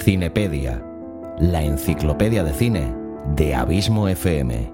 Cinepedia, la enciclopedia de cine de Abismo FM.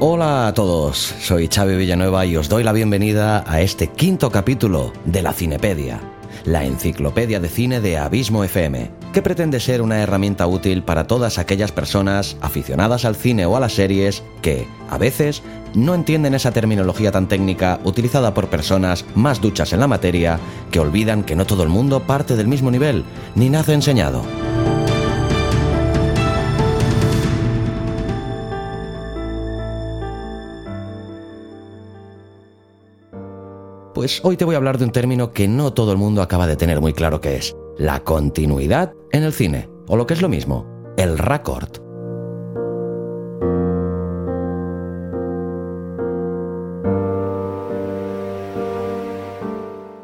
Hola a todos, soy Xavi Villanueva y os doy la bienvenida a este quinto capítulo de la Cinepedia, la enciclopedia de cine de Abismo FM, que pretende ser una herramienta útil para todas aquellas personas aficionadas al cine o a las series que, a veces, no entienden esa terminología tan técnica utilizada por personas más duchas en la materia que olvidan que no todo el mundo parte del mismo nivel, ni nace enseñado. Pues hoy te voy a hablar de un término que no todo el mundo acaba de tener muy claro qué es, la continuidad en el cine, o lo que es lo mismo, el raccord.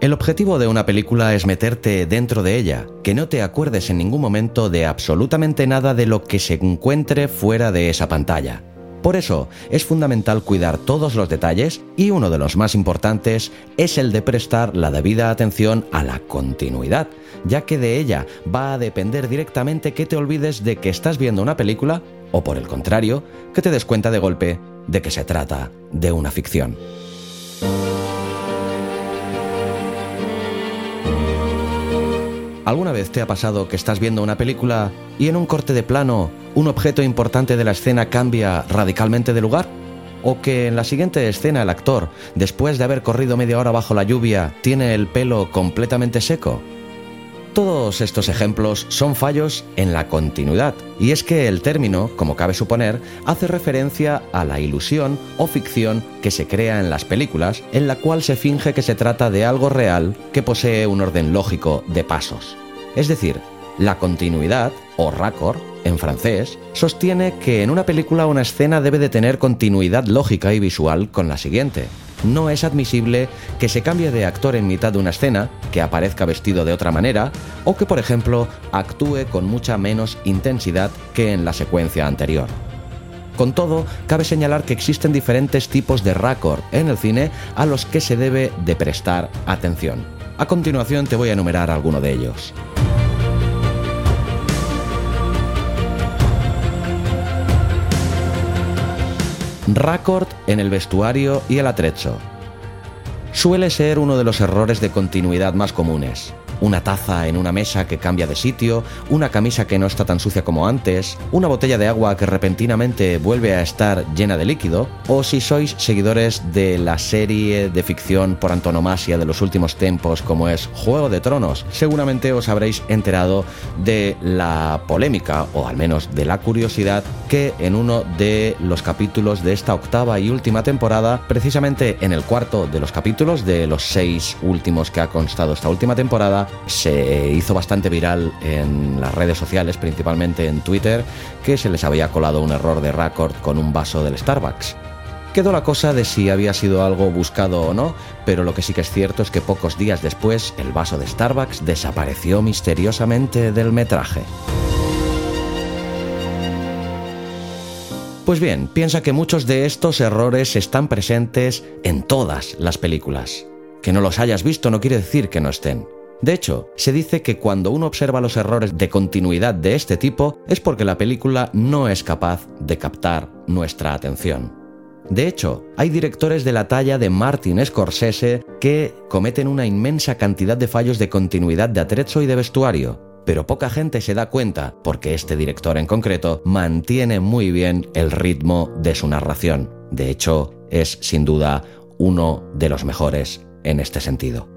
El objetivo de una película es meterte dentro de ella, que no te acuerdes en ningún momento de absolutamente nada de lo que se encuentre fuera de esa pantalla. Por eso es fundamental cuidar todos los detalles y uno de los más importantes es el de prestar la debida atención a la continuidad, ya que de ella va a depender directamente que te olvides de que estás viendo una película o por el contrario, que te des cuenta de golpe de que se trata de una ficción. ¿Alguna vez te ha pasado que estás viendo una película y en un corte de plano un objeto importante de la escena cambia radicalmente de lugar? ¿O que en la siguiente escena el actor, después de haber corrido media hora bajo la lluvia, tiene el pelo completamente seco? Todos estos ejemplos son fallos en la continuidad, y es que el término, como cabe suponer, hace referencia a la ilusión o ficción que se crea en las películas, en la cual se finge que se trata de algo real que posee un orden lógico de pasos. Es decir, la continuidad, o raccord, en francés, sostiene que en una película una escena debe de tener continuidad lógica y visual con la siguiente. No es admisible que se cambie de actor en mitad de una escena, que aparezca vestido de otra manera, o que, por ejemplo, actúe con mucha menos intensidad que en la secuencia anterior. Con todo, cabe señalar que existen diferentes tipos de raccord en el cine a los que se debe de prestar atención. A continuación te voy a enumerar alguno de ellos. Raccord en el vestuario y el atrecho. Suele ser uno de los errores de continuidad más comunes una taza en una mesa que cambia de sitio, una camisa que no está tan sucia como antes, una botella de agua que repentinamente vuelve a estar llena de líquido, o si sois seguidores de la serie de ficción por antonomasia de los últimos tiempos como es Juego de Tronos, seguramente os habréis enterado de la polémica, o al menos de la curiosidad, que en uno de los capítulos de esta octava y última temporada, precisamente en el cuarto de los capítulos de los seis últimos que ha constado esta última temporada, se hizo bastante viral en las redes sociales, principalmente en Twitter, que se les había colado un error de récord con un vaso del Starbucks. Quedó la cosa de si había sido algo buscado o no, pero lo que sí que es cierto es que pocos días después el vaso de Starbucks desapareció misteriosamente del metraje. Pues bien, piensa que muchos de estos errores están presentes en todas las películas. Que no los hayas visto no quiere decir que no estén. De hecho, se dice que cuando uno observa los errores de continuidad de este tipo es porque la película no es capaz de captar nuestra atención. De hecho, hay directores de la talla de Martin Scorsese que cometen una inmensa cantidad de fallos de continuidad de atrecho y de vestuario, pero poca gente se da cuenta porque este director en concreto mantiene muy bien el ritmo de su narración. De hecho, es sin duda uno de los mejores en este sentido.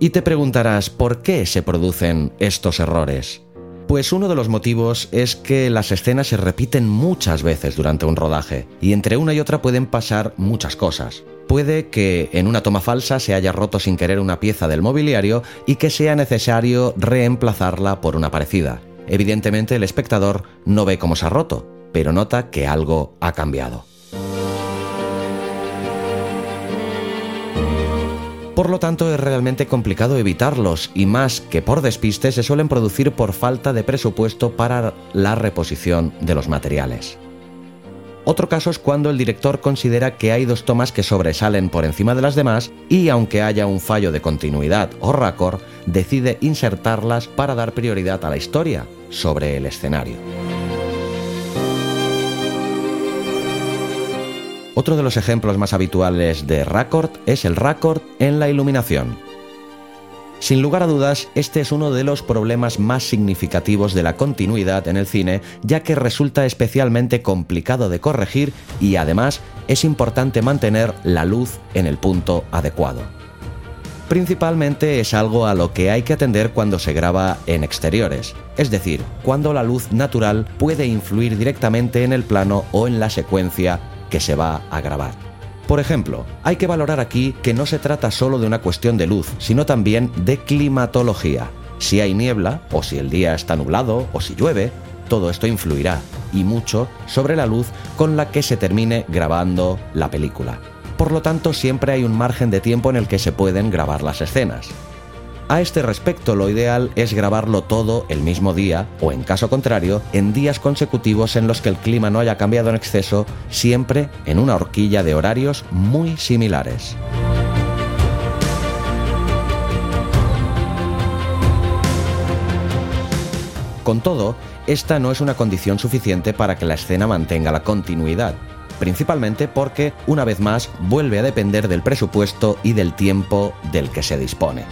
Y te preguntarás, ¿por qué se producen estos errores? Pues uno de los motivos es que las escenas se repiten muchas veces durante un rodaje, y entre una y otra pueden pasar muchas cosas. Puede que en una toma falsa se haya roto sin querer una pieza del mobiliario y que sea necesario reemplazarla por una parecida. Evidentemente el espectador no ve cómo se ha roto, pero nota que algo ha cambiado. Por lo tanto, es realmente complicado evitarlos y más que por despiste se suelen producir por falta de presupuesto para la reposición de los materiales. Otro caso es cuando el director considera que hay dos tomas que sobresalen por encima de las demás y aunque haya un fallo de continuidad o raccord, decide insertarlas para dar prioridad a la historia sobre el escenario. Otro de los ejemplos más habituales de raccord es el raccord en la iluminación. Sin lugar a dudas, este es uno de los problemas más significativos de la continuidad en el cine, ya que resulta especialmente complicado de corregir y además es importante mantener la luz en el punto adecuado. Principalmente es algo a lo que hay que atender cuando se graba en exteriores, es decir, cuando la luz natural puede influir directamente en el plano o en la secuencia que se va a grabar. Por ejemplo, hay que valorar aquí que no se trata solo de una cuestión de luz, sino también de climatología. Si hay niebla, o si el día está nublado, o si llueve, todo esto influirá, y mucho, sobre la luz con la que se termine grabando la película. Por lo tanto, siempre hay un margen de tiempo en el que se pueden grabar las escenas. A este respecto, lo ideal es grabarlo todo el mismo día o, en caso contrario, en días consecutivos en los que el clima no haya cambiado en exceso, siempre en una horquilla de horarios muy similares. Con todo, esta no es una condición suficiente para que la escena mantenga la continuidad, principalmente porque, una vez más, vuelve a depender del presupuesto y del tiempo del que se dispone.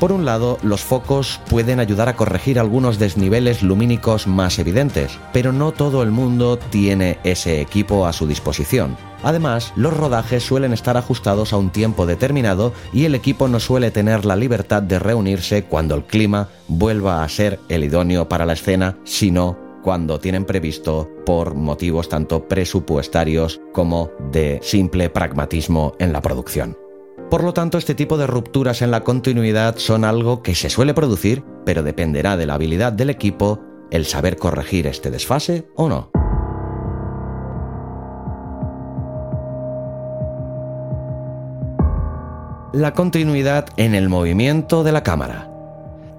Por un lado, los focos pueden ayudar a corregir algunos desniveles lumínicos más evidentes, pero no todo el mundo tiene ese equipo a su disposición. Además, los rodajes suelen estar ajustados a un tiempo determinado y el equipo no suele tener la libertad de reunirse cuando el clima vuelva a ser el idóneo para la escena, sino cuando tienen previsto por motivos tanto presupuestarios como de simple pragmatismo en la producción. Por lo tanto, este tipo de rupturas en la continuidad son algo que se suele producir, pero dependerá de la habilidad del equipo el saber corregir este desfase o no. La continuidad en el movimiento de la cámara.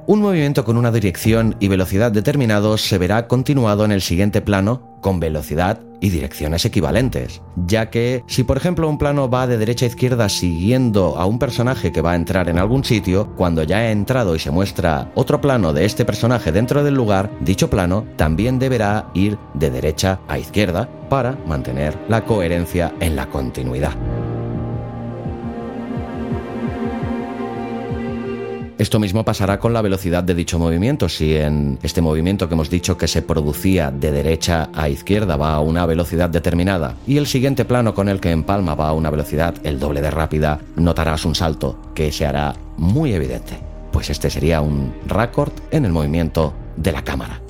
Un movimiento con una dirección y velocidad determinados se verá continuado en el siguiente plano con velocidad y direcciones equivalentes, ya que si por ejemplo un plano va de derecha a izquierda siguiendo a un personaje que va a entrar en algún sitio, cuando ya ha entrado y se muestra otro plano de este personaje dentro del lugar, dicho plano también deberá ir de derecha a izquierda para mantener la coherencia en la continuidad. Esto mismo pasará con la velocidad de dicho movimiento. Si en este movimiento que hemos dicho que se producía de derecha a izquierda va a una velocidad determinada y el siguiente plano con el que empalma va a una velocidad el doble de rápida, notarás un salto que se hará muy evidente. Pues este sería un raccord en el movimiento de la cámara.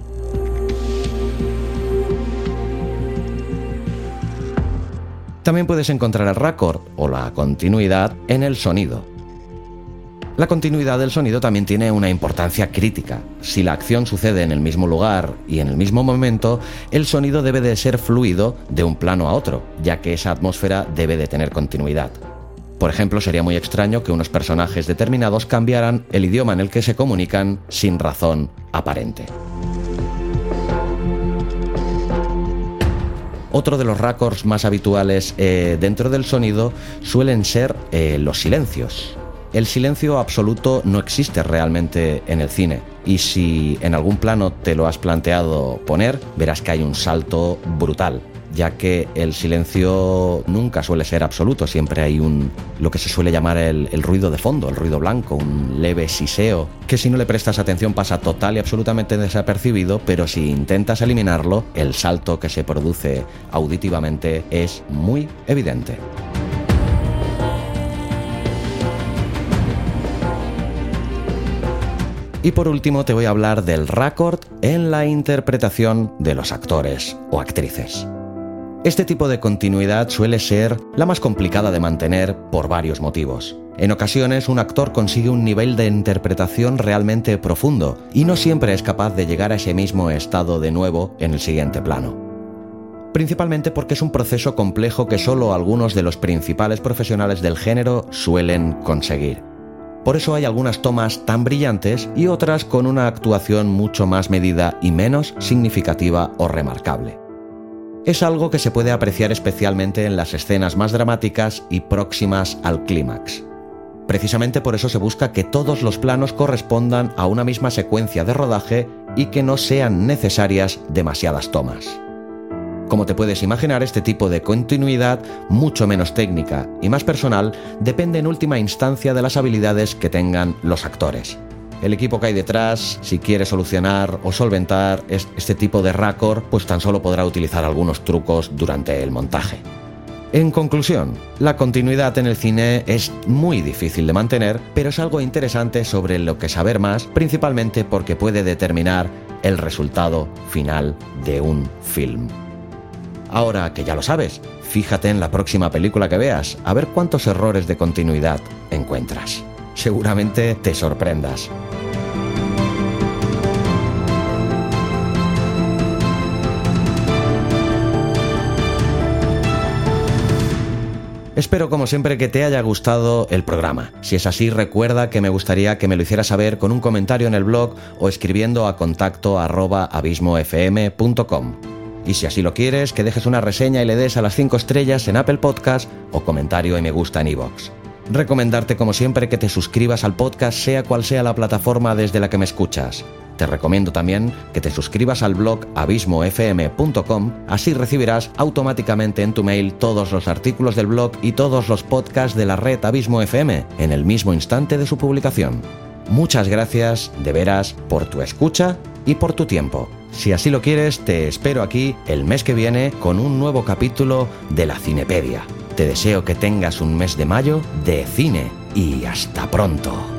También puedes encontrar el raccord o la continuidad en el sonido. La continuidad del sonido también tiene una importancia crítica. Si la acción sucede en el mismo lugar y en el mismo momento, el sonido debe de ser fluido de un plano a otro, ya que esa atmósfera debe de tener continuidad. Por ejemplo, sería muy extraño que unos personajes determinados cambiaran el idioma en el que se comunican sin razón aparente. Otro de los raccords más habituales eh, dentro del sonido suelen ser eh, los silencios. El silencio absoluto no existe realmente en el cine y si en algún plano te lo has planteado poner, verás que hay un salto brutal ya que el silencio nunca suele ser absoluto, siempre hay un lo que se suele llamar el, el, ruido de fondo, el ruido blanco, un leve siseo, que si no le prestas atención pasa total y absolutamente desapercibido, pero si intentas eliminarlo, el salto que se produce auditivamente es muy evidente. Y por último te voy a hablar del raccord en la interpretación de los actores o actrices. Este tipo de continuidad suele ser la más complicada de mantener por varios motivos. En ocasiones un actor consigue un nivel de interpretación realmente profundo y no siempre es capaz de llegar a ese mismo estado de nuevo en el siguiente plano. principalmente porque es un proceso complejo que solo algunos de los principales profesionales del género suelen conseguir. Por eso hay algunas tomas tan brillantes y otras con una actuación mucho más medida y menos significativa o remarcable. Es algo que se puede apreciar especialmente en las escenas más dramáticas y próximas al clímax. Precisamente por eso se busca que todos los planos correspondan a una misma secuencia de rodaje y que no sean necesarias demasiadas tomas. Como te puedes imaginar, este tipo de continuidad, mucho menos técnica y más personal, depende en última instancia de las habilidades que tengan los actores. El equipo que hay detrás, si quiere solucionar o solventar este tipo de raccord, pues tan solo podrá utilizar algunos trucos durante el montaje. En conclusión, la continuidad en el cine es muy difícil de mantener, pero es algo interesante sobre lo que saber más, principalmente porque puede determinar el resultado final de un film. Ahora que ya lo sabes, fíjate en la próxima película que veas, a ver cuántos errores de continuidad encuentras. Seguramente te sorprendas. Espero como siempre que te haya gustado el programa. Si es así, recuerda que me gustaría que me lo hicieras saber con un comentario en el blog o escribiendo a contacto y si así lo quieres, que dejes una reseña y le des a las 5 estrellas en Apple Podcast o comentario y me gusta en iVoox. Recomendarte como siempre que te suscribas al podcast sea cual sea la plataforma desde la que me escuchas. Te recomiendo también que te suscribas al blog abismofm.com, así recibirás automáticamente en tu mail todos los artículos del blog y todos los podcasts de la red Abismo FM en el mismo instante de su publicación. Muchas gracias, de veras, por tu escucha y por tu tiempo. Si así lo quieres, te espero aquí el mes que viene con un nuevo capítulo de la Cinepedia. Te deseo que tengas un mes de mayo de cine y hasta pronto.